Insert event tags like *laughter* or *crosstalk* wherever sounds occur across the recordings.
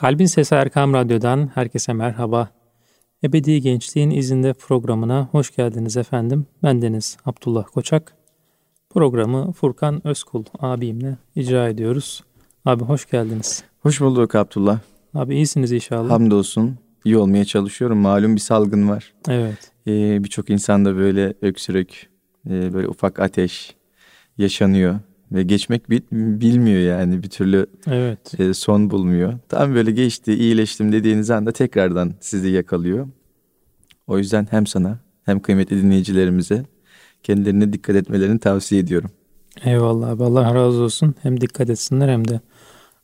Kalbin Sesi Erkam Radyo'dan herkese merhaba. Ebedi Gençliğin izinde programına hoş geldiniz efendim. Ben Deniz Abdullah Koçak. Programı Furkan Özkul abimle icra ediyoruz. Abi hoş geldiniz. Hoş bulduk Abdullah. Abi iyisiniz inşallah. Hamdolsun. İyi olmaya çalışıyorum. Malum bir salgın var. Evet. Ee, Birçok insanda böyle öksürük, e, böyle ufak ateş yaşanıyor. Ve geçmek bil, bilmiyor yani bir türlü evet. e, son bulmuyor. Tam böyle geçti, iyileştim dediğiniz anda tekrardan sizi yakalıyor. O yüzden hem sana hem kıymetli dinleyicilerimize kendilerine dikkat etmelerini tavsiye ediyorum. Eyvallah abi Allah razı olsun. Hem dikkat etsinler hem de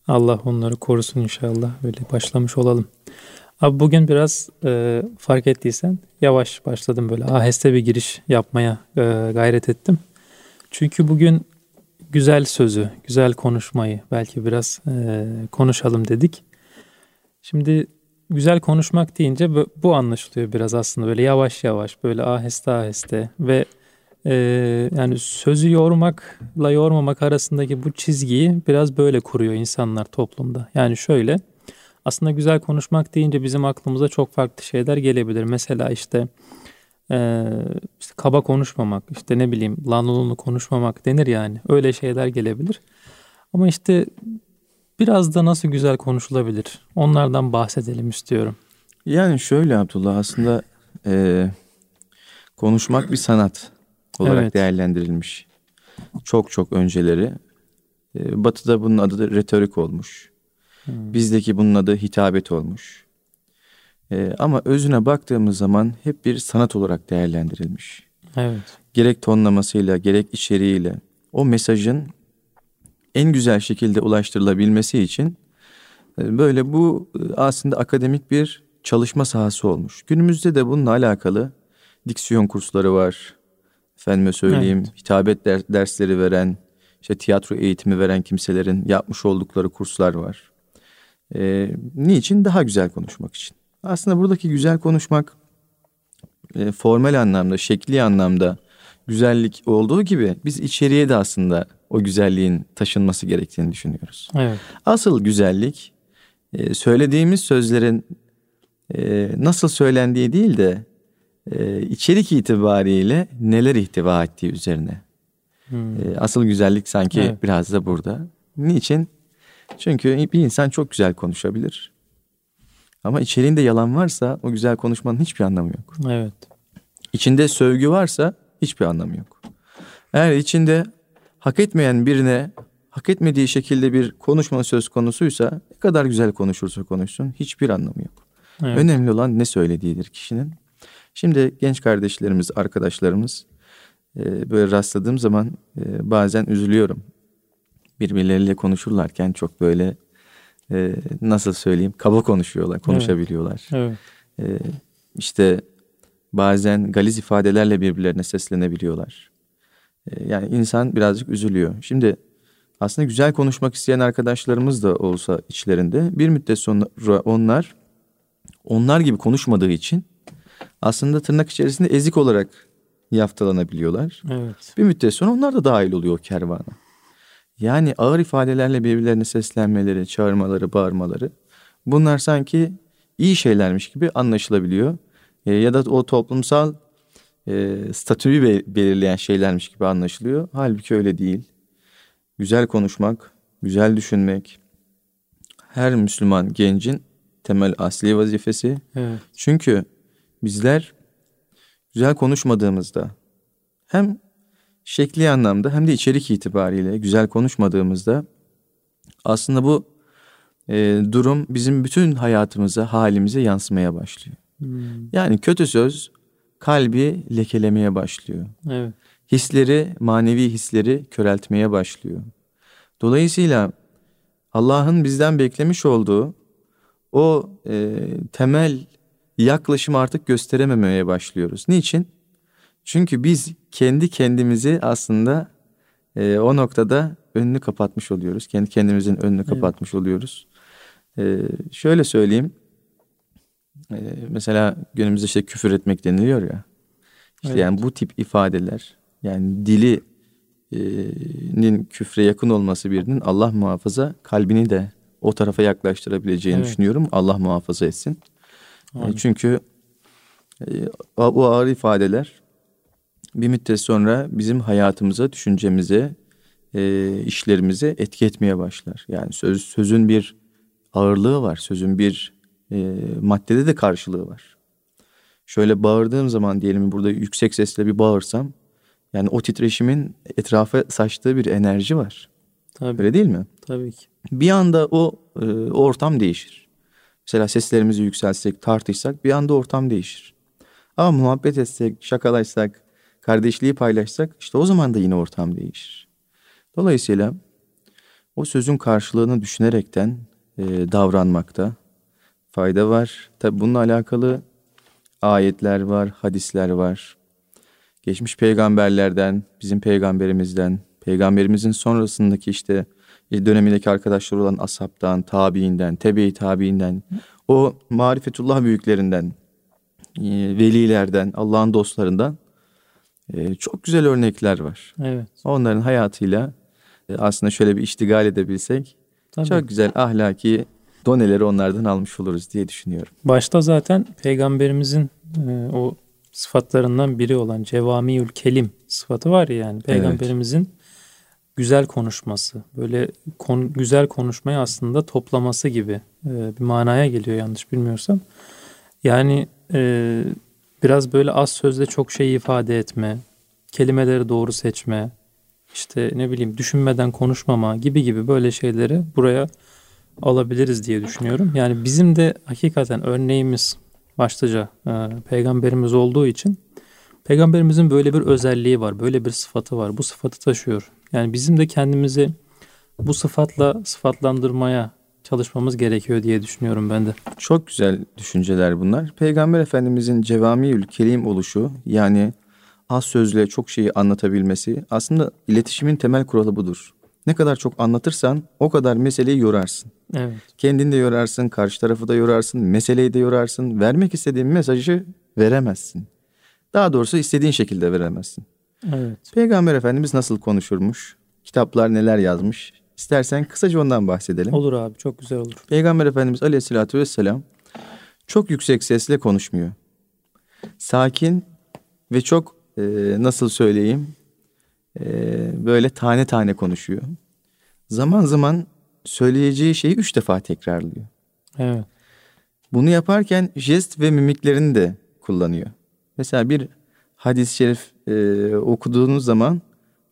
Allah onları korusun inşallah. Böyle başlamış olalım. Abi bugün biraz e, fark ettiysen yavaş başladım böyle aheste bir giriş yapmaya e, gayret ettim. Çünkü bugün güzel sözü, güzel konuşmayı belki biraz e, konuşalım dedik. Şimdi güzel konuşmak deyince bu anlaşılıyor biraz aslında böyle yavaş yavaş böyle aheste aheste ve e, yani sözü yormakla yormamak arasındaki bu çizgiyi biraz böyle kuruyor insanlar toplumda. Yani şöyle aslında güzel konuşmak deyince bizim aklımıza çok farklı şeyler gelebilir. Mesela işte ee, işte kaba konuşmamak, işte ne bileyim lanlulunu konuşmamak denir yani. Öyle şeyler gelebilir. Ama işte biraz da nasıl güzel konuşulabilir? Onlardan bahsedelim istiyorum. Yani şöyle Abdullah aslında e, konuşmak bir sanat olarak evet. değerlendirilmiş. Çok çok önceleri. E, batı'da bunun adı retorik olmuş. Hmm. Bizdeki bunun adı hitabet olmuş. E, ama özüne baktığımız zaman hep bir sanat olarak değerlendirilmiş. Evet. Gerek tonlamasıyla, gerek içeriğiyle o mesajın en güzel şekilde ulaştırılabilmesi için e, böyle bu e, aslında akademik bir çalışma sahası olmuş. Günümüzde de bununla alakalı diksiyon kursları var. Efendime söyleyeyim, evet. hitabet dersleri veren, işte tiyatro eğitimi veren kimselerin yapmış oldukları kurslar var. Ee, niçin? Daha güzel konuşmak için. Aslında buradaki güzel konuşmak e, formel anlamda, şekli anlamda güzellik olduğu gibi biz içeriye de aslında o güzelliğin taşınması gerektiğini düşünüyoruz. Evet. Asıl güzellik e, söylediğimiz sözlerin e, nasıl söylendiği değil de e, içerik itibariyle neler ihtiva ettiği üzerine. Hmm. E, asıl güzellik sanki evet. biraz da burada. Niçin? Çünkü bir insan çok güzel konuşabilir. Ama içeriğinde yalan varsa o güzel konuşmanın hiçbir anlamı yok. Evet. İçinde sövgü varsa hiçbir anlamı yok. Eğer içinde hak etmeyen birine hak etmediği şekilde bir konuşma söz konusuysa ne kadar güzel konuşursa konuşsun hiçbir anlamı yok. Evet. Önemli olan ne söylediğidir kişinin. Şimdi genç kardeşlerimiz, arkadaşlarımız e, böyle rastladığım zaman e, bazen üzülüyorum. Birbirleriyle konuşurlarken çok böyle e, nasıl söyleyeyim kaba konuşuyorlar, konuşabiliyorlar. Evet. evet. E, işte bazen galiz ifadelerle birbirlerine seslenebiliyorlar. E, yani insan birazcık üzülüyor. Şimdi aslında güzel konuşmak isteyen arkadaşlarımız da olsa içlerinde bir müddet sonra onlar onlar gibi konuşmadığı için aslında tırnak içerisinde ezik olarak yaftalanabiliyorlar. Evet. Bir müddet sonra onlar da dahil oluyor kervana. Yani ağır ifadelerle birbirlerine seslenmeleri, çağırmaları, bağırmaları bunlar sanki iyi şeylermiş gibi anlaşılabiliyor. E, ya da o toplumsal e, statüyü be- belirleyen şeylermiş gibi anlaşılıyor. Halbuki öyle değil. Güzel konuşmak, güzel düşünmek her Müslüman gencin temel asli vazifesi. Evet. Çünkü bizler güzel konuşmadığımızda hem şekli anlamda hem de içerik itibariyle güzel konuşmadığımızda aslında bu e, durum bizim bütün hayatımıza, halimize yansımaya başlıyor. Hmm. Yani kötü söz kalbi lekelemeye başlıyor. Evet. Hisleri, manevi hisleri köreltmeye başlıyor. Dolayısıyla Allah'ın bizden beklemiş olduğu o e, temel yaklaşım artık gösterememeye başlıyoruz. Niçin? Çünkü biz kendi kendimizi aslında e, o noktada önünü kapatmış oluyoruz. Kendi kendimizin önünü evet. kapatmış oluyoruz. E, şöyle söyleyeyim. E, mesela günümüzde işte küfür etmek deniliyor ya. İşte evet. yani bu tip ifadeler yani dili e, nin küfre yakın olması birinin Allah muhafaza kalbini de o tarafa yaklaştırabileceğini evet. düşünüyorum. Allah muhafaza etsin. Amin. Çünkü e, o ağır ifadeler bir müddet sonra bizim hayatımıza, düşüncemize, e, işlerimize etki etmeye başlar. Yani söz sözün bir ağırlığı var, sözün bir e, maddede de karşılığı var. Şöyle bağırdığım zaman diyelim burada yüksek sesle bir bağırsam, yani o titreşimin etrafa saçtığı bir enerji var. Tabii. Öyle değil mi? Tabii ki. Bir anda o, e, o ortam değişir. Mesela seslerimizi yükseltsek, tartışsak bir anda ortam değişir. Ama muhabbet etsek, şakalaşsak, kardeşliği paylaşsak işte o zaman da yine ortam değişir. Dolayısıyla o sözün karşılığını düşünerekten e, davranmakta fayda var. Tabi bununla alakalı ayetler var, hadisler var. Geçmiş peygamberlerden, bizim peygamberimizden, peygamberimizin sonrasındaki işte dönemindeki arkadaşlar olan ashabtan, tabiinden, tebe-i tabiinden, o marifetullah büyüklerinden, e, velilerden, Allah'ın dostlarından e, çok güzel örnekler var. Evet. Onların hayatıyla e, aslında şöyle bir iştigal edebilsek Tabii. çok güzel ahlaki doneleri onlardan almış oluruz diye düşünüyorum. Başta zaten peygamberimizin o sıfatlarından biri olan cevamiül kelim sıfatı var ya yani peygamberimizin evet. güzel konuşması böyle kon, güzel konuşmayı aslında toplaması gibi bir manaya geliyor yanlış bilmiyorsam. Yani e, biraz böyle az sözle çok şey ifade etme, kelimeleri doğru seçme, işte ne bileyim düşünmeden konuşmama gibi gibi böyle şeyleri buraya alabiliriz diye düşünüyorum. Yani bizim de hakikaten örneğimiz başlıca e, peygamberimiz olduğu için peygamberimizin böyle bir özelliği var, böyle bir sıfatı var. Bu sıfatı taşıyor. Yani bizim de kendimizi bu sıfatla sıfatlandırmaya çalışmamız gerekiyor diye düşünüyorum ben de. Çok güzel düşünceler bunlar. Peygamber Efendimizin cevamiül kelim oluşu yani az sözle çok şeyi anlatabilmesi aslında iletişimin temel kuralı budur. Ne kadar çok anlatırsan o kadar meseleyi yorarsın. Evet. Kendini de yorarsın, karşı tarafı da yorarsın, meseleyi de yorarsın. Vermek istediğin mesajı veremezsin. Daha doğrusu istediğin şekilde veremezsin. Evet. Peygamber Efendimiz nasıl konuşurmuş? Kitaplar neler yazmış? İstersen kısaca ondan bahsedelim. Olur abi çok güzel olur. Peygamber Efendimiz Aleyhisselatü Vesselam çok yüksek sesle konuşmuyor. Sakin ve çok e, nasıl söyleyeyim e, böyle tane tane konuşuyor. Zaman zaman söyleyeceği şeyi üç defa tekrarlıyor. Evet. Bunu yaparken jest ve mimiklerini de kullanıyor. Mesela bir hadis-i şerif e, okuduğunuz zaman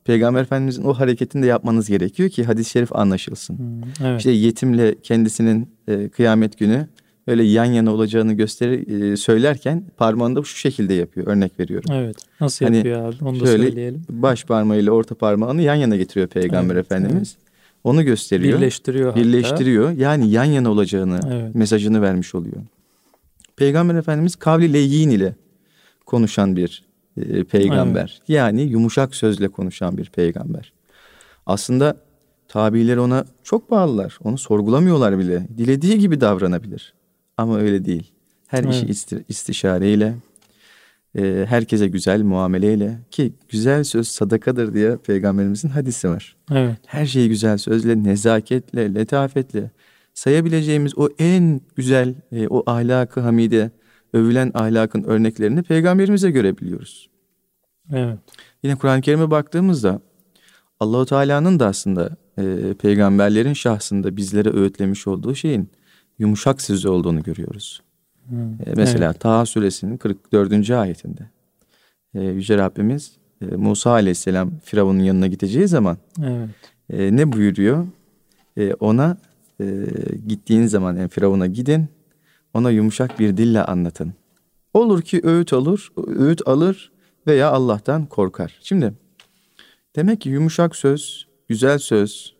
Peygamber Efendimizin o hareketini de yapmanız gerekiyor ki hadis-i şerif anlaşılsın. Hmm, evet. İşte yetimle kendisinin e, kıyamet günü öyle yan yana olacağını gösterir e, söylerken parmağını da şu şekilde yapıyor. Örnek veriyorum. Evet. Nasıl hani yapıyor abi? Onu da şöyle söyleyelim. Baş parmağıyla orta parmağını yan yana getiriyor Peygamber evet, Efendimiz. Evet. Onu gösteriyor. Birleştiriyor. Birleştiriyor. Hatta. Yani yan yana olacağını evet. mesajını vermiş oluyor. Peygamber Efendimiz kavli leyin ile konuşan bir e, peygamber. Evet. Yani yumuşak sözle konuşan bir peygamber. Aslında tabiler ona çok bağlılar. Onu sorgulamıyorlar bile. Dilediği gibi davranabilir. Ama öyle değil. Her evet. işi isti, istişareyle, e, herkese güzel muameleyle ki güzel söz sadakadır diye peygamberimizin hadisi var. Evet. Her şeyi güzel sözle, nezaketle, letafetle sayabileceğimiz o en güzel e, o ahlakı hamide övülen ahlakın örneklerini peygamberimize görebiliyoruz. Evet. Yine Kur'an-ı Kerim'e baktığımızda Allahu Teala'nın da aslında e, peygamberlerin şahsında bizlere öğütlemiş olduğu şeyin yumuşak sözü olduğunu görüyoruz. Hmm. E, mesela evet. Taha suresinin 44. ayetinde e, Yüce Rabbimiz e, Musa aleyhisselam Firavun'un yanına gideceği zaman evet. e, ne buyuruyor? E, ona e, gittiğin zaman yani Firavun'a gidin ona yumuşak bir dille anlatın. Olur ki öğüt alır, öğüt alır veya Allah'tan korkar. Şimdi demek ki yumuşak söz, güzel söz,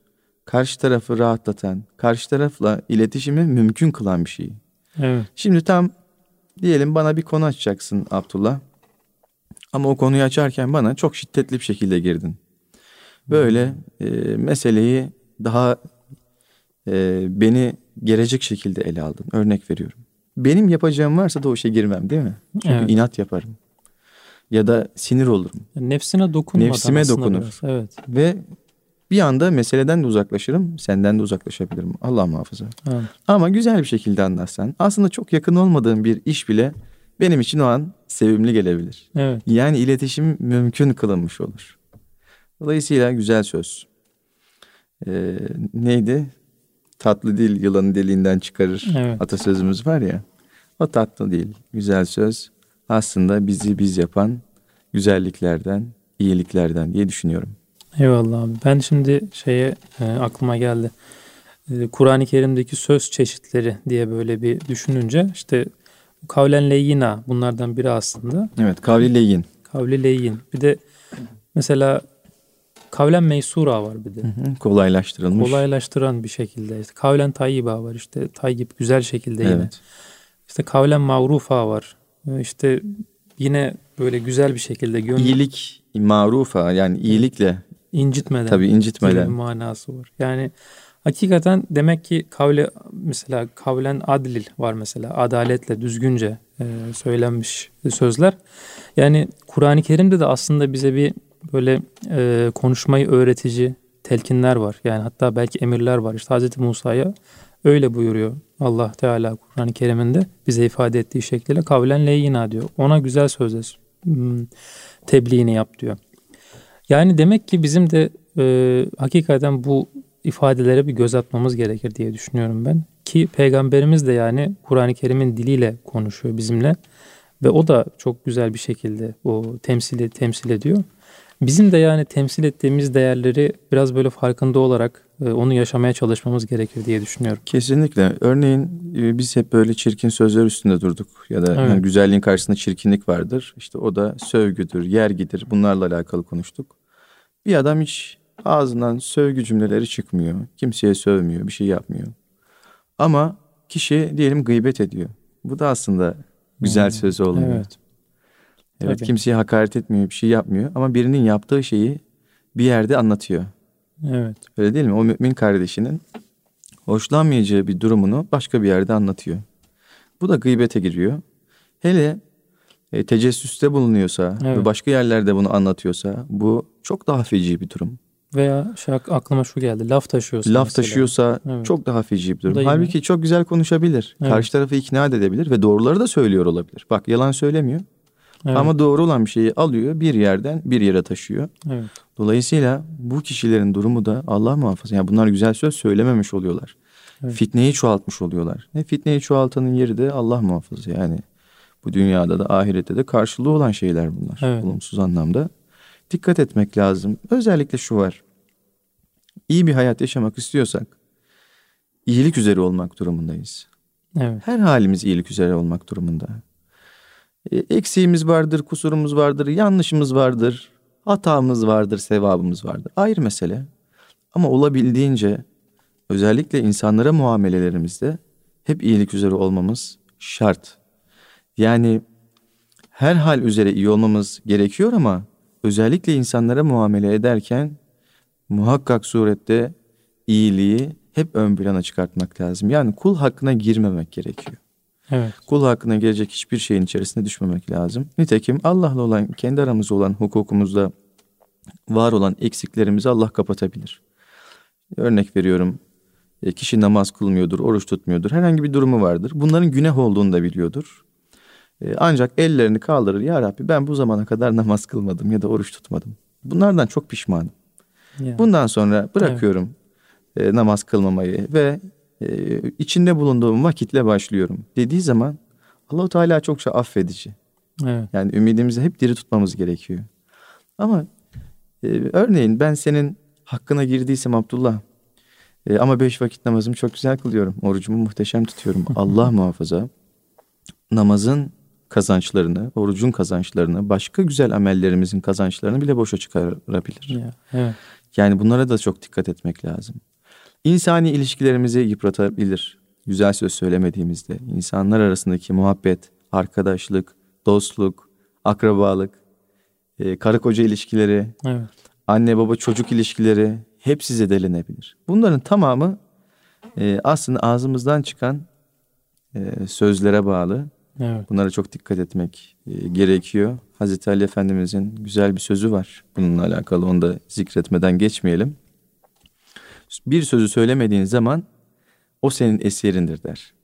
karşı tarafı rahatlatan, karşı tarafla iletişimi mümkün kılan bir şey. Evet. Şimdi tam diyelim bana bir konu açacaksın Abdullah. Ama o konuyu açarken bana çok şiddetli bir şekilde girdin. Böyle e, meseleyi daha e, beni gelecek şekilde ele aldın. Örnek veriyorum. Benim yapacağım varsa da o işe girmem değil mi? Çünkü evet. inat yaparım. Ya da sinir olurum. Nefsine dokunmadan Nefsime dokunur. Biraz, evet. Ve Bir anda meseleden de uzaklaşırım, senden de uzaklaşabilirim. Allah muhafaza. Evet. Ama güzel bir şekilde anlatsan, aslında çok yakın olmadığım bir iş bile benim için o an sevimli gelebilir. Evet. Yani iletişim mümkün kılınmış olur. Dolayısıyla güzel söz. Ee, neydi? Tatlı dil yılanı deliğinden çıkarır. Evet. Atasözümüz var ya. O tatlı değil. Güzel söz aslında bizi biz yapan güzelliklerden, iyiliklerden diye düşünüyorum. Eyvallah abi. Ben şimdi şeye e, aklıma geldi. E, Kur'an-ı Kerim'deki söz çeşitleri diye böyle bir düşününce işte kavlen leyyina bunlardan biri aslında. Evet, kavli leyin. Kavli leyyin. Bir de mesela kavlen meysura var bir de. Hı hı, Kolaylaştırılmış. Kolaylaştıran bir şekilde. İşte kavlen tayyiba var işte tayyip güzel şekilde yine. Evet. İşte kavlen mavrufa var. E, İşte yine böyle güzel bir şekilde gönül İyilik marufa yani iyilikle incitmeden. tabii gibi bir incitmeden. manası var. Yani hakikaten demek ki kavle mesela kavlen adlil var mesela adaletle düzgünce e, söylenmiş sözler. Yani Kur'an-ı Kerim'de de aslında bize bir böyle e, konuşmayı öğretici telkinler var. Yani hatta belki emirler var. İşte Hz. Musa'ya öyle buyuruyor Allah Teala Kur'an-ı Kerim'inde bize ifade ettiği şekliyle kavlen leyyina diyor. Ona güzel sözle hmm, tebliğini yap diyor. Yani demek ki bizim de e, hakikaten bu ifadelere bir göz atmamız gerekir diye düşünüyorum ben. Ki peygamberimiz de yani Kur'an-ı Kerim'in diliyle konuşuyor bizimle ve o da çok güzel bir şekilde o temsili temsil ediyor. Bizim de yani temsil ettiğimiz değerleri biraz böyle farkında olarak e, onu yaşamaya çalışmamız gerekir diye düşünüyorum. Kesinlikle. Örneğin e, biz hep böyle çirkin sözler üstünde durduk ya da Evet. yani güzelliğin karşısında çirkinlik vardır. İşte o da sövgüdür, yergidir. Bunlarla alakalı konuştuk. Bir adam hiç ağzından sövgü cümleleri çıkmıyor. Kimseye sövmüyor, bir şey yapmıyor. Ama kişi diyelim gıybet ediyor. Bu da aslında güzel Hmm, söz olmuyor. Evet. Evet, Tabii. kimseye hakaret etmiyor, bir şey yapmıyor ama birinin yaptığı şeyi bir yerde anlatıyor. Evet. Öyle değil mi? O mümin kardeşinin hoşlanmayacağı bir durumunu başka bir yerde anlatıyor. Bu da gıybete giriyor. Hele e, tecessüste bulunuyorsa Evet. ve başka yerlerde bunu anlatıyorsa bu çok daha feci bir durum. Veya şey, aklıma şu geldi. Laf taşıyorsun. Laf mesela. taşıyorsa Evet. çok daha feci bir durum. Halbuki çok güzel konuşabilir. Evet. Karşı tarafı ikna edebilir ve doğruları da söylüyor olabilir. Bak yalan söylemiyor Evet. ama doğru olan bir şeyi alıyor bir yerden bir yere taşıyor. evet. Dolayısıyla bu kişilerin durumu da Allah muhafaza. Yani bunlar güzel söz söylememiş oluyorlar. Evet. Fitneyi çoğaltmış oluyorlar. Ve fitneyi çoğaltanın yeri de Allah muhafaza. Yani bu dünyada da ahirette de karşılığı olan şeyler bunlar. Evet. Olumsuz anlamda. Dikkat etmek lazım. Özellikle şu var. İyi bir hayat yaşamak istiyorsak iyilik üzere olmak durumundayız. Evet. Her halimiz iyilik üzere olmak durumunda. E, Eksiğimiz vardır, kusurumuz vardır, yanlışımız vardır, hatamız vardır, sevabımız vardır. Ayrı mesele. Ama olabildiğince özellikle insanlara muamelelerimizde hep iyilik üzere olmamız şart. Yani her hal üzere iyi olmamız gerekiyor ama özellikle insanlara muamele ederken muhakkak surette iyiliği hep ön plana çıkartmak lazım. Yani kul hakkına girmemek gerekiyor. Evet. Kul hakkına gelecek hiçbir şeyin içerisine düşmemek lazım. Nitekim Allah'la olan, kendi aramızda olan hukukumuzda var olan eksiklerimizi Allah kapatabilir. Örnek veriyorum. e, Kişi namaz kılmıyordur, oruç tutmuyordur. Herhangi bir durumu vardır. Bunların günah olduğunu da biliyordur. E, Ancak ellerini kaldırır. Ya Rabbi ben bu zamana kadar namaz kılmadım ya da oruç tutmadım. Bunlardan çok pişmanım. Ya. Bundan sonra bırakıyorum e, namaz kılmamayı ve e, içinde bulunduğum vakitle başlıyorum dediği zaman Allahu Teala çokça affedici. Evet. Yani ümidimizi hep diri tutmamız gerekiyor. Ama e, örneğin ben senin hakkına girdiysem Abdullah e, ama beş vakit namazımı çok güzel kılıyorum. Orucumu muhteşem tutuyorum. *laughs* Allah muhafaza namazın kazançlarını, orucun kazançlarını, başka güzel amellerimizin kazançlarını bile boşa çıkarabilir. Evet. Yani bunlara da çok dikkat etmek lazım. İnsani ilişkilerimizi yıpratabilir. Güzel söz söylemediğimizde insanlar arasındaki muhabbet, arkadaşlık, dostluk, akrabalık, e, karı koca ilişkileri, Evet. anne baba çocuk ilişkileri hepsi zedelenebilir. Bunların tamamı e, aslında ağzımızdan çıkan e, sözlere bağlı. Evet. Bunlara çok dikkat etmek e, gerekiyor. Hazreti Ali Efendimizin güzel bir sözü var bununla alakalı. Onu da zikretmeden geçmeyelim. Bir sözü söylemediğin zaman o senin eserindir der.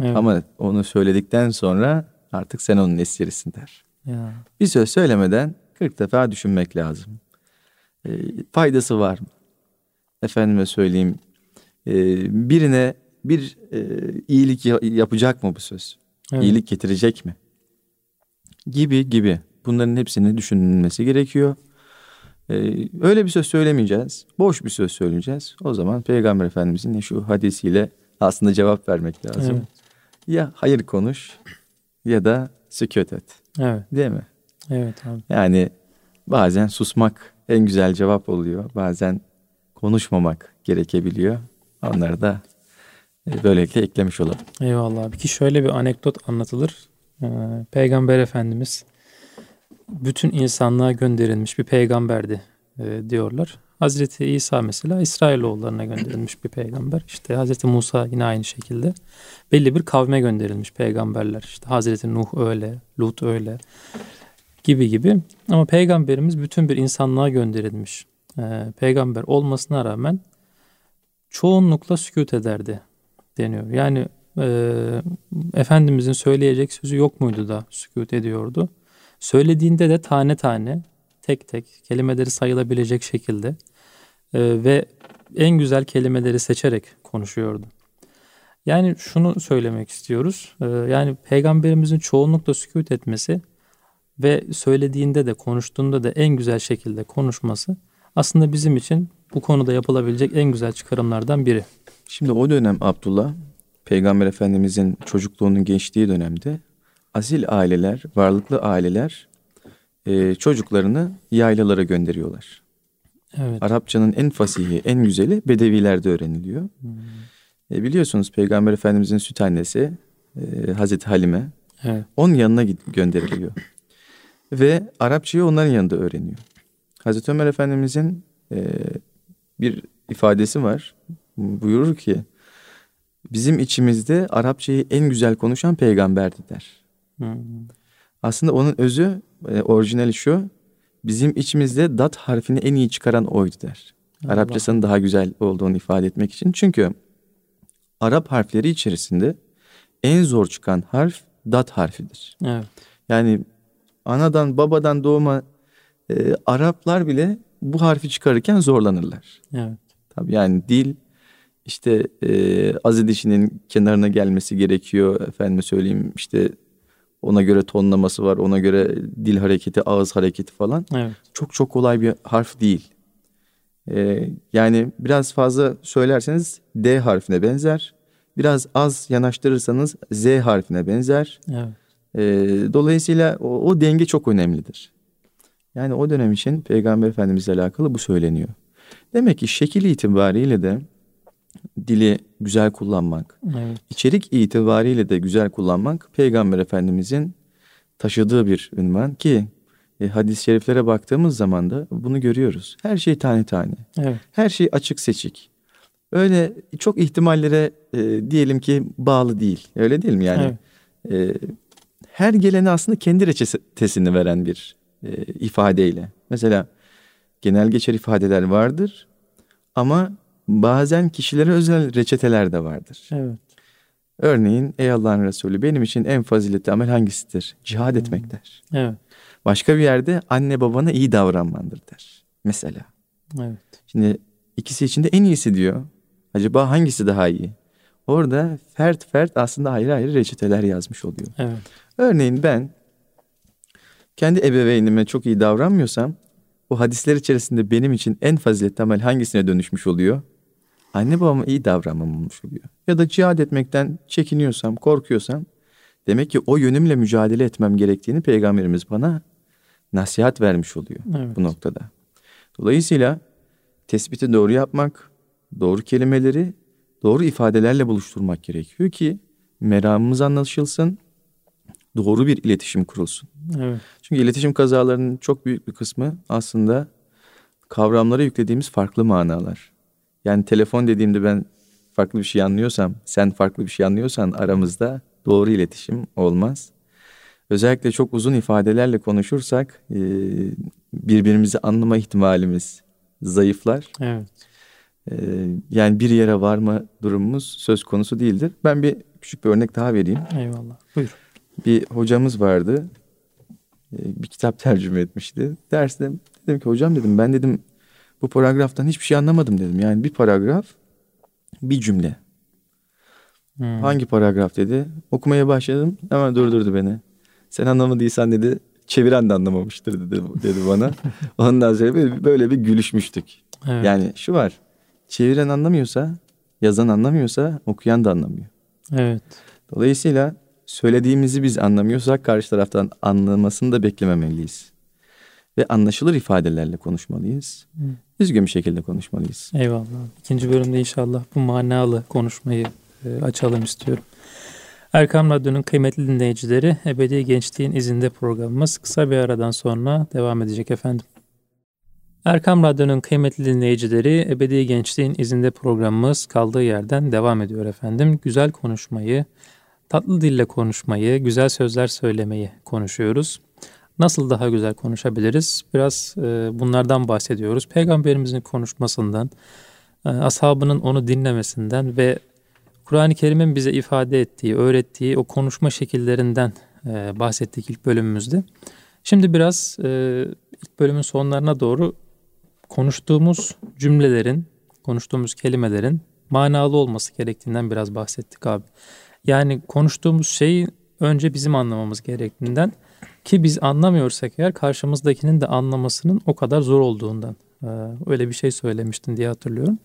Evet. Ama onu söyledikten sonra artık sen onun esirisin der. Ya. Bir söz söylemeden 40 defa düşünmek lazım. E, faydası var mı? Efendime söyleyeyim e, birine bir e, iyilik yapacak mı bu söz? Evet. İyilik getirecek mi? Gibi gibi. Bunların hepsini düşünülmesi gerekiyor. Ee, öyle bir söz söylemeyeceğiz. Boş bir söz söyleyeceğiz. O zaman Peygamber Efendimizin şu hadisiyle aslında cevap vermek lazım. Evet. Ya hayır konuş ya da sükut et. Evet. Değil mi? Evet abi. Yani bazen susmak en güzel cevap oluyor. Bazen konuşmamak gerekebiliyor. Onları da e, böylelikle eklemiş olalım. Eyvallah abi. Ki şöyle bir anekdot anlatılır. Ee, Peygamber Efendimiz bütün insanlığa gönderilmiş bir peygamberdi e, diyorlar. Hazreti İsa mesela İsrailoğullarına gönderilmiş bir peygamber. İşte Hazreti Musa yine aynı şekilde belli bir kavme gönderilmiş peygamberler. İşte Hazreti Nuh öyle, Lut öyle gibi gibi. Ama peygamberimiz bütün bir insanlığa gönderilmiş. Ee, peygamber olmasına rağmen çoğunlukla sükut ederdi deniyor. Yani e, Efendimizin söyleyecek sözü yok muydu da sükut ediyordu. Söylediğinde de tane tane tek tek kelimeleri sayılabilecek şekilde e, ve en güzel kelimeleri seçerek konuşuyordu. Yani şunu söylemek istiyoruz. E, yani peygamberimizin çoğunlukla sükut etmesi ve söylediğinde de konuştuğunda da en güzel şekilde konuşması aslında bizim için bu konuda yapılabilecek en güzel çıkarımlardan biri. Şimdi o dönem Abdullah Peygamber Efendimizin çocukluğunun geçtiği dönemde asil aileler, varlıklı aileler e, çocuklarını yaylalara gönderiyorlar. Evet. Arapçanın en fasihi, en güzeli Bedevilerde öğreniliyor. Hmm. E, biliyorsunuz Peygamber Efendimizin süt annesi e, Hazreti Halime evet. onun yanına gönderiliyor. Ve Arapçayı onların yanında öğreniyor. Hazreti Ömer Efendimizin e, bir ifadesi var. Buyurur ki bizim içimizde Arapçayı en güzel konuşan peygamberdi der. Hmm. Aslında onun özü e, orijinali şu. Bizim içimizde dat harfini en iyi çıkaran oydu der. Allah. Arapçasının daha güzel olduğunu ifade etmek için. Çünkü Arap harfleri içerisinde en zor çıkan harf dat harfidir. Evet. Yani anadan babadan doğma e, Araplar bile bu harfi çıkarırken zorlanırlar. Evet. Tabii yani dil işte e, az dişinin kenarına gelmesi gerekiyor. Efendime söyleyeyim işte ona göre tonlaması var, ona göre dil hareketi, ağız hareketi falan. Evet. Çok çok kolay bir harf değil. Ee, yani biraz fazla söylerseniz D harfine benzer. Biraz az yanaştırırsanız Z harfine benzer. Evet. Ee, dolayısıyla o, o denge çok önemlidir. Yani o dönem için Peygamber Efendimizle alakalı bu söyleniyor. Demek ki şekil itibariyle de dili güzel kullanmak, evet. içerik itibariyle de güzel kullanmak Peygamber Efendimizin taşıdığı bir ünvan ki e, hadis-i şeriflere baktığımız zaman da bunu görüyoruz. Her şey tane tane. Evet. Her şey açık seçik. Öyle çok ihtimallere e, diyelim ki bağlı değil. Öyle değil mi yani? Evet. E, her geleni aslında kendi reçetesini veren bir e, ifadeyle. Mesela genel geçer ifadeler vardır ama bazen kişilere özel reçeteler de vardır. Evet. Örneğin ey Allah'ın Resulü benim için en faziletli amel hangisidir? Cihad hmm. etmek der. Evet. Başka bir yerde anne babana iyi davranmandır der. Mesela. Evet. Şimdi ikisi içinde en iyisi diyor. Acaba hangisi daha iyi? Orada fert fert aslında ayrı ayrı reçeteler yazmış oluyor. Evet. Örneğin ben kendi ebeveynime çok iyi davranmıyorsam bu hadisler içerisinde benim için en faziletli amel hangisine dönüşmüş oluyor? Anne babama iyi davranmamış oluyor. Ya da cihad etmekten çekiniyorsam, korkuyorsam demek ki o yönümle mücadele etmem gerektiğini peygamberimiz bana nasihat vermiş oluyor evet. bu noktada. Dolayısıyla tespiti doğru yapmak, doğru kelimeleri doğru ifadelerle buluşturmak gerekiyor ki meramımız anlaşılsın, doğru bir iletişim kurulsun. Evet. Çünkü iletişim kazalarının çok büyük bir kısmı aslında kavramlara yüklediğimiz farklı manalar. Yani telefon dediğimde ben farklı bir şey anlıyorsam, sen farklı bir şey anlıyorsan aramızda doğru iletişim olmaz. Özellikle çok uzun ifadelerle konuşursak e, birbirimizi anlama ihtimalimiz zayıflar. Evet. Yani bir yere varma durumumuz söz konusu değildir. Ben bir küçük bir örnek daha vereyim. Eyvallah. Buyur. Bir hocamız vardı. Bir kitap tercüme etmişti. Derste dedim ki hocam dedim ben dedim bu paragraftan hiçbir şey anlamadım dedim. Yani bir paragraf bir cümle. Hmm. Hangi paragraf dedi. Okumaya başladım hemen durdurdu beni. Sen anlamadıysan dedi çeviren de anlamamıştır dedi, dedi bana. *laughs* Ondan sonra böyle bir gülüşmüştük. Evet. Yani şu var. Çeviren anlamıyorsa, yazan anlamıyorsa okuyan da anlamıyor. Evet. Dolayısıyla söylediğimizi biz anlamıyorsak karşı taraftan anlamasını da beklememeliyiz. Ve anlaşılır ifadelerle konuşmalıyız. Hı. Düzgün bir şekilde konuşmalıyız. Eyvallah. İkinci bölümde inşallah bu manalı konuşmayı e, açalım istiyorum. Erkam Radyo'nun kıymetli dinleyicileri Ebedi Gençliğin izinde programımız kısa bir aradan sonra devam edecek efendim. Erkam Radyo'nun kıymetli dinleyicileri Ebedi Gençliğin izinde programımız kaldığı yerden devam ediyor efendim. Güzel konuşmayı, tatlı dille konuşmayı, güzel sözler söylemeyi konuşuyoruz. Nasıl daha güzel konuşabiliriz? Biraz e, bunlardan bahsediyoruz. Peygamberimizin konuşmasından, e, ashabının onu dinlemesinden ve Kur'an-ı Kerim'in bize ifade ettiği, öğrettiği o konuşma şekillerinden e, bahsettik ilk bölümümüzde. Şimdi biraz e, ilk bölümün sonlarına doğru konuştuğumuz cümlelerin, konuştuğumuz kelimelerin manalı olması gerektiğinden biraz bahsettik abi. Yani konuştuğumuz şeyi önce bizim anlamamız gerektiğinden ki biz anlamıyorsak eğer karşımızdakinin de anlamasının o kadar zor olduğundan e, öyle bir şey söylemiştin diye hatırlıyorum.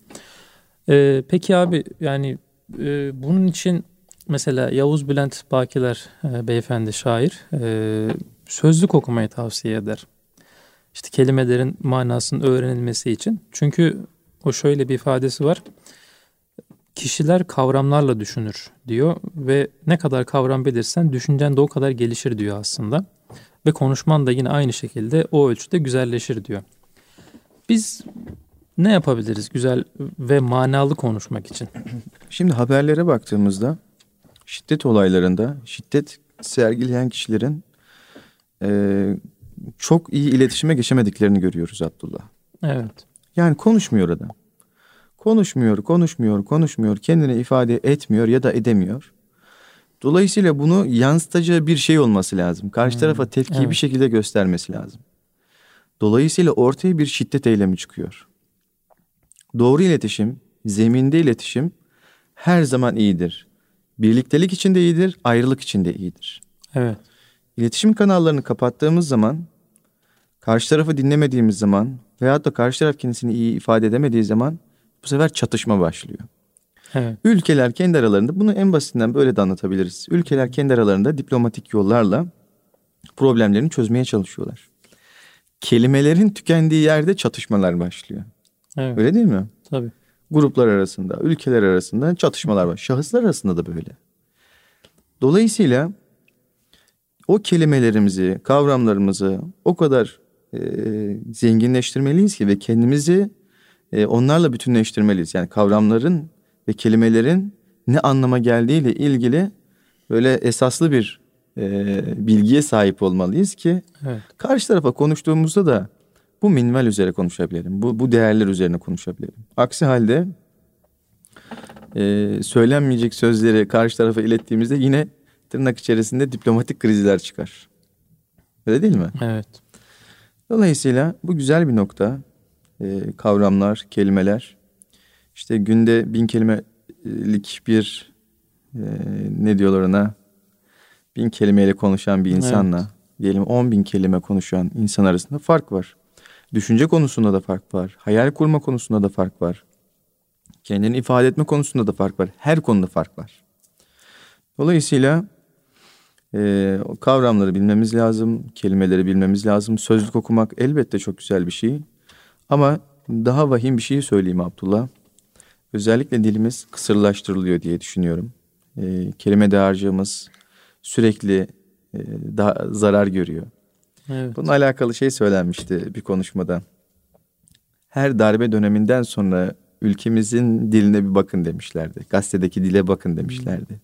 E, peki abi yani e, bunun için mesela Yavuz Bülent Bakiler e, beyefendi şair e, sözlük okumayı tavsiye eder. İşte kelimelerin manasının öğrenilmesi için. Çünkü o şöyle bir ifadesi var. Kişiler kavramlarla düşünür diyor ve ne kadar kavram bilirsen düşüncen de o kadar gelişir diyor aslında. Ve konuşman da yine aynı şekilde o ölçüde güzelleşir diyor. Biz ne yapabiliriz güzel ve manalı konuşmak için? *clears throat* Şimdi haberlere baktığımızda şiddet olaylarında şiddet sergileyen kişilerin e, çok iyi iletişime geçemediklerini görüyoruz Abdullah. Evet. Yani konuşmuyor adam. Konuşmuyor, konuşmuyor, konuşmuyor, kendini ifade etmiyor ya da edemiyor. Dolayısıyla bunu yansıtacağı bir şey olması lazım. Karşı hmm. tarafa tepkiyi evet. bir şekilde göstermesi lazım. Dolayısıyla ortaya bir şiddet eylemi çıkıyor. Doğru iletişim, zeminde iletişim her zaman iyidir. Birliktelik için de iyidir, ayrılık için de iyidir. Evet. İletişim kanallarını kapattığımız zaman, karşı tarafı dinlemediğimiz zaman veyahut da karşı taraf kendisini iyi ifade edemediği zaman bu sefer çatışma başlıyor. Evet. Ülkeler kendi aralarında bunu en basitinden böyle de anlatabiliriz. Ülkeler kendi aralarında diplomatik yollarla problemlerini çözmeye çalışıyorlar. Kelimelerin tükendiği yerde çatışmalar başlıyor. Evet. Öyle değil mi? Tabii. Gruplar arasında, ülkeler arasında çatışmalar var. Şahıslar arasında da böyle. Dolayısıyla o kelimelerimizi, kavramlarımızı o kadar e, zenginleştirmeliyiz ki ve kendimizi e, onlarla bütünleştirmeliyiz. Yani kavramların ve kelimelerin ne anlama geldiğiyle ilgili böyle esaslı bir e, bilgiye sahip olmalıyız ki evet. karşı tarafa konuştuğumuzda da bu minimal üzere konuşabilirim. Bu, bu değerler üzerine konuşabilirim. Aksi halde e, söylenmeyecek sözleri karşı tarafa ilettiğimizde yine tırnak içerisinde diplomatik krizler çıkar. Öyle değil mi? Evet. Dolayısıyla bu güzel bir nokta. E, kavramlar, kelimeler. İşte günde bin kelimelik bir e, ne diyorlar ona? Bin kelimeyle konuşan bir insanla evet. diyelim on bin kelime konuşan insan arasında fark var. Düşünce konusunda da fark var. Hayal kurma konusunda da fark var. Kendini ifade etme konusunda da fark var. Her konuda fark var. Dolayısıyla e, kavramları bilmemiz lazım, kelimeleri bilmemiz lazım. Sözlük okumak elbette çok güzel bir şey. Ama daha vahim bir şey söyleyeyim Abdullah. Özellikle dilimiz kısırlaştırılıyor diye düşünüyorum. E, kelime dağarcığımız sürekli e, daha zarar görüyor. Evet. Bununla alakalı şey söylenmişti bir konuşmada. Her darbe döneminden sonra ülkemizin diline bir bakın demişlerdi. Gazetedeki dile bakın demişlerdi.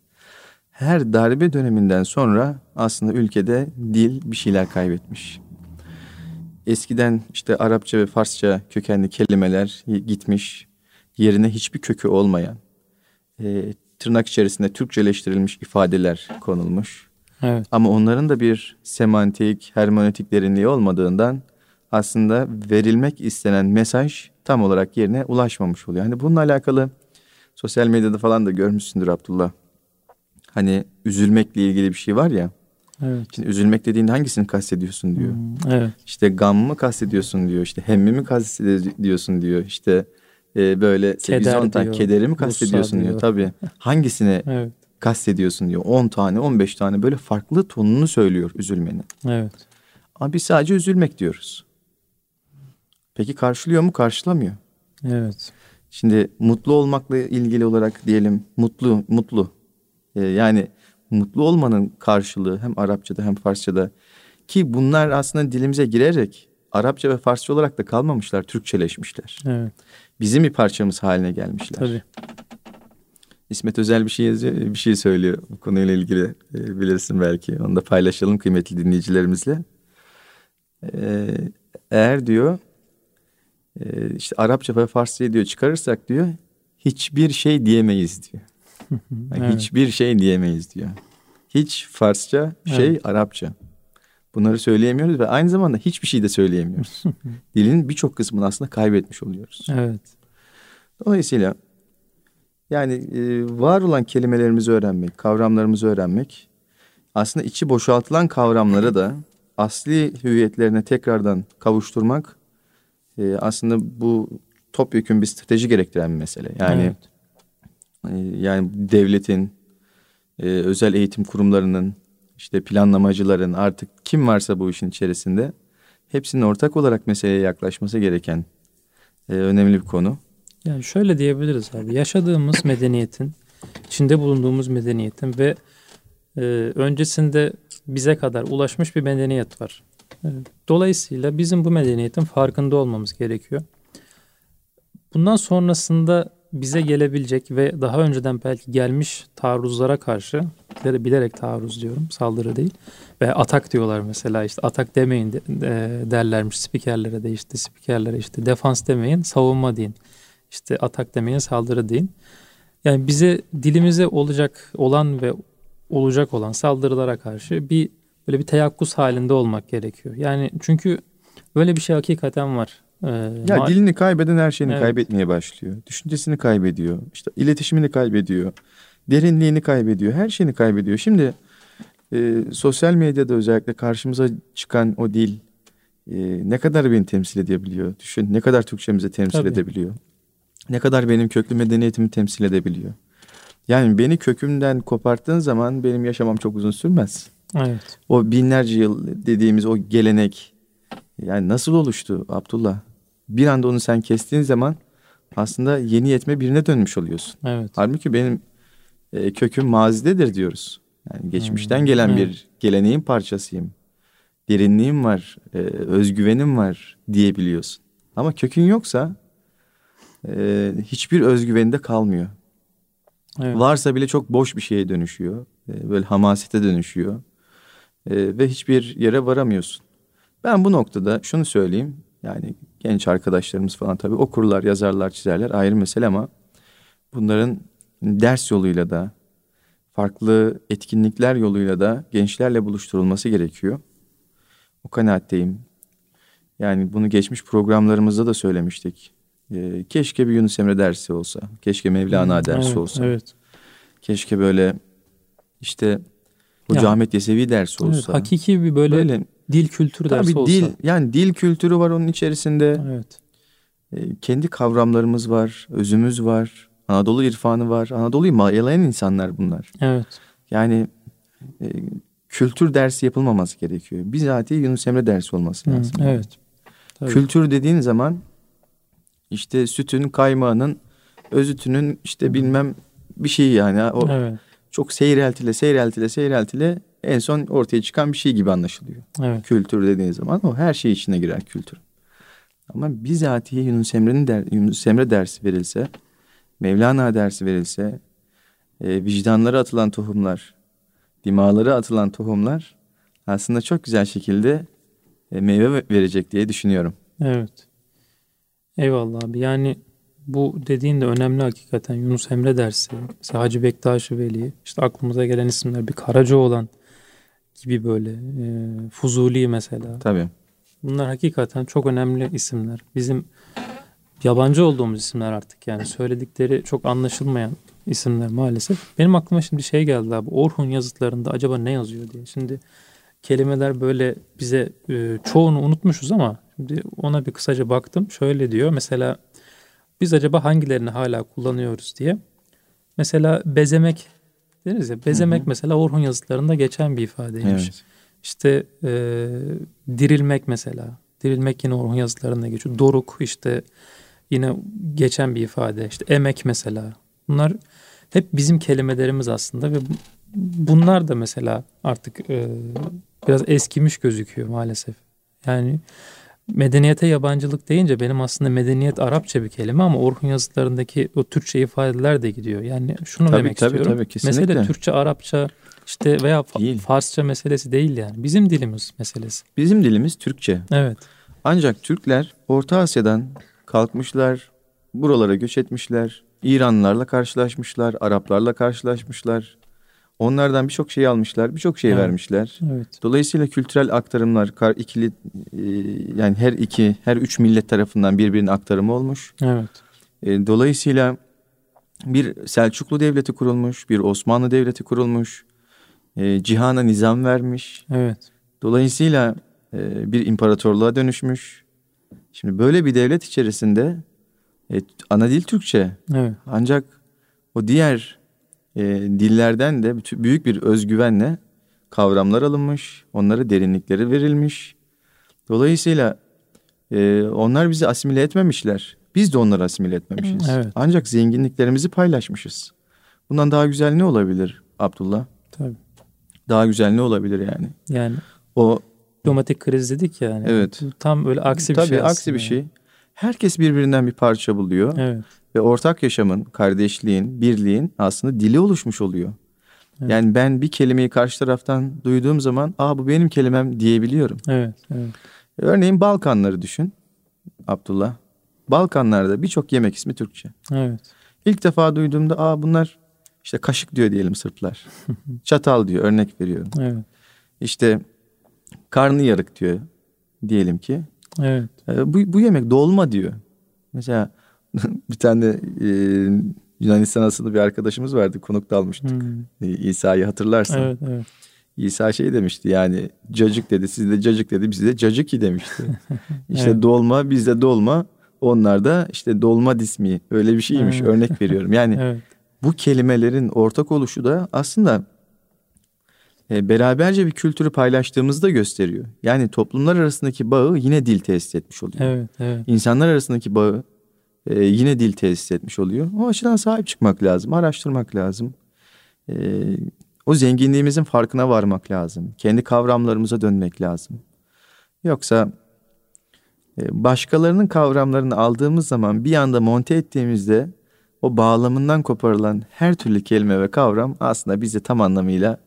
Her darbe döneminden sonra aslında ülkede dil bir şeyler kaybetmiş. Eskiden işte Arapça ve Farsça kökenli kelimeler gitmiş. yerine hiçbir kökü olmayan e, tırnak içerisinde Türkçeleştirilmiş ifadeler konulmuş. Evet. Ama onların da bir semantik, hermenötik derinliği olmadığından aslında verilmek istenen mesaj tam olarak yerine ulaşmamış oluyor. Hani bununla alakalı sosyal medyada falan da görmüşsündür Abdullah. Hani üzülmekle ilgili bir şey var ya. Evet. Şimdi üzülmek dediğinde hangisini kastediyorsun diyor. Hmm, evet. İşte gam mı kastediyorsun diyor. İşte hemmi mi kastediyorsun diyor. İşte e, böyle 8-10 tane diyor, kederi mi kastediyorsun diyor. diyor. Tabii. *laughs* Hangisini Evet. kastediyorsun diyor. 10 tane 15 tane böyle farklı tonunu söylüyor üzülmenin. Evet. Ama biz sadece üzülmek diyoruz. Peki karşılıyor mu? Karşılamıyor. Evet. Şimdi mutlu olmakla ilgili olarak diyelim mutlu mutlu. Ee, yani mutlu olmanın karşılığı hem Arapçada hem Farsçada ki bunlar aslında dilimize girerek Arapça ve Farsça olarak da kalmamışlar, Türkçeleşmişler. Evet. Bizim bir parçamız haline gelmişler. Tabii. İsmet Özel bir şey yazıyor, bir şey söylüyor bu konuyla ilgili e, bilirsin belki. Onu da paylaşalım kıymetli dinleyicilerimizle. Ee, eğer diyor e, işte Arapça ve Farsçayı diyor çıkarırsak diyor hiçbir şey diyemeyiz diyor. *laughs* Evet. Hiçbir şey diyemeyiz diyor. Hiç Farsça şey Evet. Arapça. Bunları söyleyemiyoruz ve aynı zamanda hiçbir şey de söyleyemiyoruz. *laughs* Dilin birçok kısmını aslında kaybetmiş oluyoruz. Evet. Dolayısıyla yani e, var olan kelimelerimizi öğrenmek, kavramlarımızı öğrenmek aslında içi boşaltılan kavramları da asli hüviyetlerine tekrardan kavuşturmak e, aslında bu topyekun bir strateji gerektiren bir mesele. Yani Evet. E, yani devletin, e, özel eğitim kurumlarının, işte planlamacıların artık kim varsa bu işin içerisinde hepsinin ortak olarak meseleye yaklaşması gereken e, önemli bir konu. Yani şöyle diyebiliriz abi. Yaşadığımız medeniyetin, içinde bulunduğumuz medeniyetin ve e, öncesinde bize kadar ulaşmış bir medeniyet var. Dolayısıyla bizim bu medeniyetin farkında olmamız gerekiyor. Bundan sonrasında bize gelebilecek ve daha önceden belki gelmiş taarruzlara karşı bilerek, taarruz diyorum saldırı değil ve atak diyorlar mesela işte atak demeyin de- e, derlermiş spikerlere de işte spikerlere işte defans demeyin savunma deyin işte atak demeyin saldırı deyin. Yani bize dilimize olacak olan ve olacak olan saldırılara karşı bir böyle bir teyakkuz halinde olmak gerekiyor. Yani çünkü böyle bir şey hakikaten var. Ee, Ya dilini kaybeden her şeyini Evet. kaybetmeye başlıyor. Düşüncesini kaybediyor. İşte iletişimini kaybediyor. Derinliğini kaybediyor. Her şeyini kaybediyor. Şimdi e, sosyal medyada özellikle karşımıza çıkan o dil e, ne kadar beni temsil edebiliyor? Düşün ne kadar Türkçemizi temsil Tabii. edebiliyor? Ne kadar benim köklü medeniyetimi temsil edebiliyor? Yani beni kökümden koparttığın zaman benim yaşamam çok uzun sürmez. Evet. O binlerce yıl dediğimiz o gelenek yani nasıl oluştu Abdullah? Bir anda onu sen kestiğin zaman aslında yeni yetme birine dönmüş oluyorsun. Evet. Halbuki benim e, köküm mazidedir diyoruz. Yani geçmişten Hmm, gelen evet. bir geleneğin parçasıyım. Derinliğim var, e, özgüvenim var diyebiliyorsun. Ama kökün yoksa e, hiçbir özgüveni de kalmıyor. Evet. Varsa bile çok boş bir şeye dönüşüyor. E, Böyle hamasete dönüşüyor. E, Ve hiçbir yere varamıyorsun. Ben bu noktada şunu söyleyeyim. Yani genç arkadaşlarımız falan tabii okurlar, yazarlar, çizerler ayrı mesele ama bunların ders yoluyla da farklı etkinlikler yoluyla da gençlerle buluşturulması gerekiyor. O kanaatteyim. Yani bunu geçmiş programlarımızda da söylemiştik. E, keşke bir Yunus Emre dersi olsa. Keşke Mevlana dersi evet, olsa. Evet. Keşke böyle işte Hoca Ya. Ahmet Yesevi dersi Evet, olsa. hakiki bir böyle, böyle dil kültürü dersi tabii olsa. dil yani dil kültürü var onun içerisinde. Evet. E, kendi kavramlarımız var, özümüz var. Anadolu irfanı var. Anadolu'yu mayalayan insanlar bunlar. Evet. Yani e, kültür dersi yapılmaması gerekiyor. Bizatihi Yunus Emre dersi olması Hı, lazım. evet. Tabii. Kültür dediğin zaman işte sütün, kaymağının, özütünün işte bilmem bir şey yani. O Evet. çok seyreltile, seyreltile, seyreltile en son ortaya çıkan bir şey gibi anlaşılıyor. Evet. Kültür dediğin zaman o her şey içine girer kültür. Ama bizatihi Yunus Emre'nin der, Yunus Emre dersi verilse, Mevlana dersi verilse, e, vicdanlara atılan tohumlar, dimalara atılan tohumlar aslında çok güzel şekilde e, meyve verecek diye düşünüyorum. Evet. Eyvallah abi. Yani bu dediğin de önemli hakikaten. Yunus Emre dersi, mesela Hacı Bektaş Veli, işte aklımıza gelen isimler bir Karacaoğlan gibi böyle e, Fuzuli mesela. Tabii. Bunlar hakikaten çok önemli isimler. Bizim yabancı olduğumuz isimler artık yani söyledikleri çok anlaşılmayan isimler maalesef. Benim aklıma şimdi şey geldi abi. Orhun yazıtlarında acaba ne yazıyor diye. Şimdi kelimeler böyle bize e, çoğunu unutmuşuz ama şimdi ona bir kısaca baktım. Şöyle diyor mesela biz acaba hangilerini hala kullanıyoruz diye. Mesela bezemek deriz ya. Bezemek hı hı. mesela Orhun yazıtlarında geçen bir ifadeymiş. Evet. İşte e, dirilmek mesela. Dirilmek yine Orhun yazıtlarında geçiyor. Doruk işte yine geçen bir ifade. İşte emek mesela. Bunlar hep bizim kelimelerimiz aslında ve bunlar da mesela artık e, biraz eskimiş gözüküyor maalesef. Yani medeniyete yabancılık deyince benim aslında medeniyet Arapça bir kelime ama Orhun yazıtlarındaki o Türkçe ifadeler de gidiyor. Yani şunu tabii, demek tabii, istiyorum. Tabii, kesinlikle. Mesele Türkçe, Arapça işte veya değil. Farsça meselesi değil yani. Bizim dilimiz meselesi. Bizim dilimiz Türkçe. Evet. Ancak Türkler Orta Asya'dan kalkmışlar, buralara göç etmişler. İranlılarla karşılaşmışlar, Araplarla karşılaşmışlar. Onlardan birçok şey almışlar, birçok şey evet. vermişler. Evet. Dolayısıyla kültürel aktarımlar ikili e, yani her iki, her üç millet tarafından birbirinin aktarımı olmuş. Evet. E, dolayısıyla bir Selçuklu devleti kurulmuş, bir Osmanlı devleti kurulmuş. E, cihana nizam vermiş. Evet. Dolayısıyla bir imparatorluğa dönüşmüş. Şimdi böyle bir devlet içerisinde ana dil Türkçe. Evet. Ancak o diğer e, dillerden de büyük bir özgüvenle kavramlar alınmış, onlara derinlikleri verilmiş. Dolayısıyla e, onlar bizi asimile etmemişler. Biz de onları asimile etmemişiz. Evet. Ancak zenginliklerimizi paylaşmışız. Bundan daha güzel ne olabilir Abdullah? Tabii. Daha güzel ne olabilir yani? Yani o diplomatik kriz dedik yani. Evet. Tam öyle aksi bir Tabii, şey Tabii aksi bir şey. Herkes birbirinden bir parça buluyor. Evet ve ortak yaşamın, kardeşliğin, birliğin aslında dili oluşmuş oluyor. Evet. Yani ben bir kelimeyi karşı taraftan duyduğum zaman aa bu benim kelimem diyebiliyorum. Evet, evet. Örneğin Balkanları düşün Abdullah. Balkanlarda birçok yemek ismi Türkçe. Evet. İlk defa duyduğumda aa bunlar işte kaşık diyor diyelim Sırplar. *laughs* Çatal diyor örnek veriyorum. Evet. İşte karnı yarık diyor diyelim ki. Evet. Ee, bu, bu yemek dolma diyor. Mesela *laughs* bir tane e, Yunanistan asıllı bir arkadaşımız vardı. Konukta almıştık. Hmm. E, İsa'yı hatırlarsın. Evet, evet. İsa şey demişti yani cacık dedi sizde cacık dedi bize de cacık demişti. *laughs* İşte evet. dolma bizde dolma onlar da işte dolma dismi öyle bir şeymiş evet. örnek veriyorum. Yani *laughs* evet. bu kelimelerin ortak oluşu da aslında beraberce bir kültürü paylaştığımızı da gösteriyor. Yani toplumlar arasındaki bağı yine dil tesis etmiş oluyor. Evet, evet. İnsanlar arasındaki bağı e, yine dil tesis etmiş oluyor. O açıdan sahip çıkmak lazım, araştırmak lazım. E, o zenginliğimizin farkına varmak lazım. Kendi kavramlarımıza dönmek lazım. Yoksa e, başkalarının kavramlarını aldığımız zaman bir anda monte ettiğimizde o bağlamından koparılan her türlü kelime ve kavram aslında bizi tam anlamıyla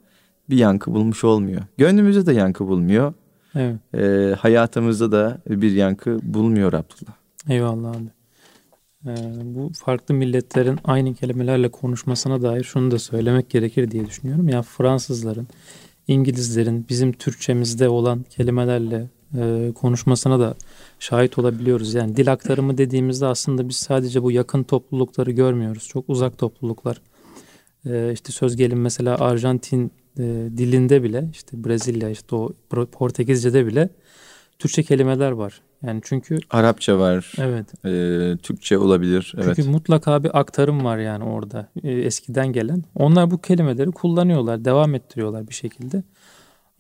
bir yankı bulmuş olmuyor. Gönlümüzde de yankı bulmuyor. Evet. E, hayatımızda da bir yankı bulmuyor Abdullah. Eyvallah abi. Ee, bu farklı milletlerin aynı kelimelerle konuşmasına dair şunu da söylemek gerekir diye düşünüyorum. Ya yani Fransızların, İngilizlerin bizim Türkçemizde olan kelimelerle e, konuşmasına da şahit olabiliyoruz. Yani dil aktarımı dediğimizde aslında biz sadece bu yakın toplulukları görmüyoruz. Çok uzak topluluklar. E, işte söz gelin mesela Arjantin e, dilinde bile işte Brezilya işte o Portekizce'de bile Türkçe kelimeler var. Yani çünkü Arapça var. Evet. E, Türkçe olabilir. Çünkü evet. mutlaka bir aktarım var yani orada e, eskiden gelen. Onlar bu kelimeleri kullanıyorlar, devam ettiriyorlar bir şekilde.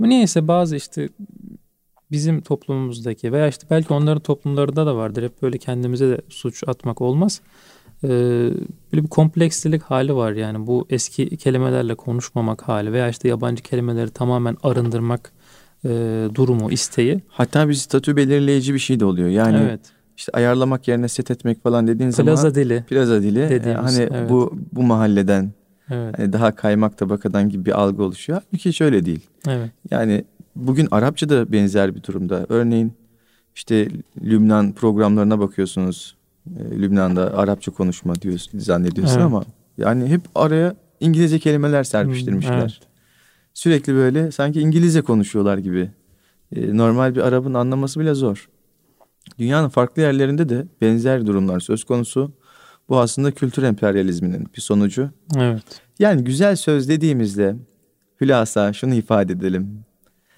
Ama niyeyse bazı işte bizim toplumumuzdaki veya işte belki onların toplumlarında da vardır. Hep böyle kendimize de suç atmak olmaz. Ee, böyle bir komplekslilik hali var yani bu eski kelimelerle konuşmamak hali veya işte yabancı kelimeleri tamamen arındırmak e, durumu, isteği. Hatta bir statü belirleyici bir şey de oluyor. Yani evet. işte ayarlamak yerine set etmek falan dediğin plaza zaman dili. Plaza dili. Dediğimiz, hani evet. bu bu mahalleden evet. hani daha kaymak tabakadan gibi bir algı oluşuyor. Halbuki hiç öyle değil. Evet. Yani bugün Arapça da benzer bir durumda. Örneğin işte Lübnan programlarına bakıyorsunuz. E, Lübnan'da Arapça konuşma diyorsun zannediyorsun Evet. ama yani hep araya İngilizce kelimeler serpiştirmişler. Hmm, evet. Sürekli böyle sanki İngilizce konuşuyorlar gibi. E, normal bir Arap'ın anlaması bile zor. Dünyanın farklı yerlerinde de benzer durumlar söz konusu. Bu aslında kültür emperyalizminin bir sonucu. Evet. Yani güzel söz dediğimizde hülasa şunu ifade edelim.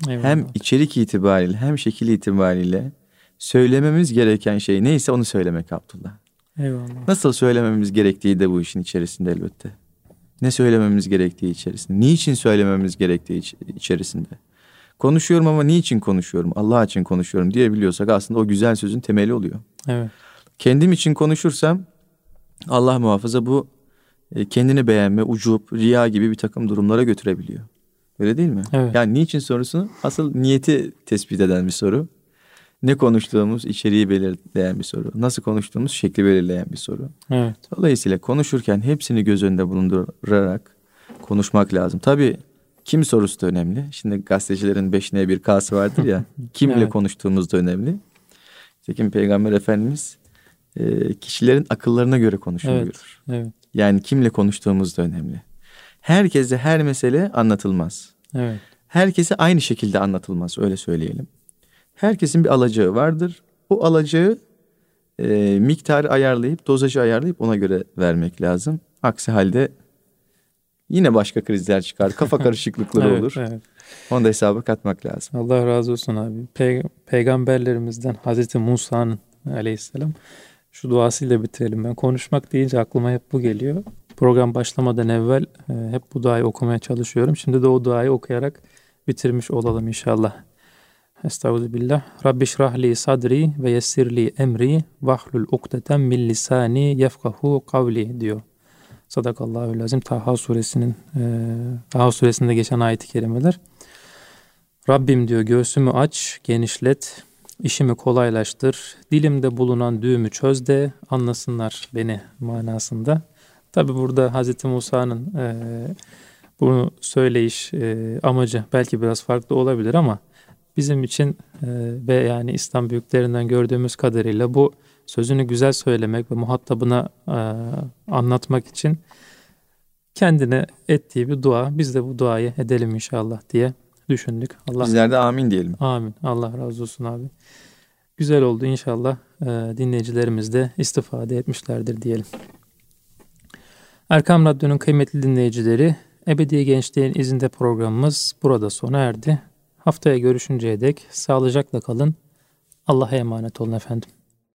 Eyvallah. Hem içerik itibariyle hem şekil itibariyle söylememiz gereken şey neyse onu söylemek Abdullah. Eyvallah. Nasıl söylememiz gerektiği de bu işin içerisinde elbette. Ne söylememiz gerektiği içerisinde. Niçin söylememiz gerektiği iç- içerisinde. Konuşuyorum ama niçin konuşuyorum? Allah için konuşuyorum diyebiliyorsak aslında o güzel sözün temeli oluyor. Evet. Kendim için konuşursam Allah muhafaza bu e, kendini beğenme, ucup, riya gibi bir takım durumlara götürebiliyor. Öyle değil mi? Evet. Yani niçin sorusunu asıl niyeti tespit eden bir soru. Ne konuştuğumuz içeriği belirleyen bir soru. Nasıl konuştuğumuz şekli belirleyen bir soru. Evet. Dolayısıyla konuşurken hepsini göz önünde bulundurarak konuşmak lazım. Tabii kim sorusu da önemli. Şimdi gazetecilerin beşine bir kası vardır ya. *laughs* Kimle Evet. konuştuğumuz da önemli. Tekin Peygamber Efendimiz e, kişilerin akıllarına göre konuşun Evet. Evet. Yani kimle konuştuğumuz da önemli. Herkese her mesele anlatılmaz. Evet. Herkese aynı şekilde anlatılmaz öyle söyleyelim. Herkesin bir alacağı vardır. O alacağı e, miktarı ayarlayıp dozajı ayarlayıp ona göre vermek lazım. Aksi halde yine başka krizler çıkar. Kafa *laughs* karışıklıkları Evet, olur. evet. Onu da hesaba katmak lazım. Allah razı olsun abi. Pey- peygamberlerimizden Hazreti Musa'nın aleyhisselam şu duasıyla bitirelim. Ben konuşmak deyince aklıma hep bu geliyor. Program başlamadan evvel e, hep bu duayı okumaya çalışıyorum. Şimdi de o duayı okuyarak bitirmiş olalım inşallah. Estağfirullah. Rabbi şrahli sadri ve yessirli emri vahlul ukdeten min lisani yefkahu kavli diyor. Sadakallahu lazim. Taha suresinin e, Taha suresinde geçen ayet-i kerimeler. Rabbim diyor göğsümü aç, genişlet, işimi kolaylaştır, dilimde bulunan düğümü çöz de anlasınlar beni manasında. Tabi burada Hz. Musa'nın e, bunu söyleyiş e, amacı belki biraz farklı olabilir ama bizim için e, ve yani İslam büyüklerinden gördüğümüz kadarıyla bu sözünü güzel söylemek ve muhatabına e, anlatmak için kendine ettiği bir dua. Biz de bu duayı edelim inşallah diye düşündük. Allah Bizler de amin diyelim. Amin. Allah razı olsun abi. Güzel oldu inşallah. Ee, dinleyicilerimiz de istifade etmişlerdir diyelim. Erkam Radyo'nun kıymetli dinleyicileri, Ebedi Gençliğin izinde programımız burada sona erdi. Haftaya görüşünceye dek sağlıcakla kalın. Allah'a emanet olun efendim.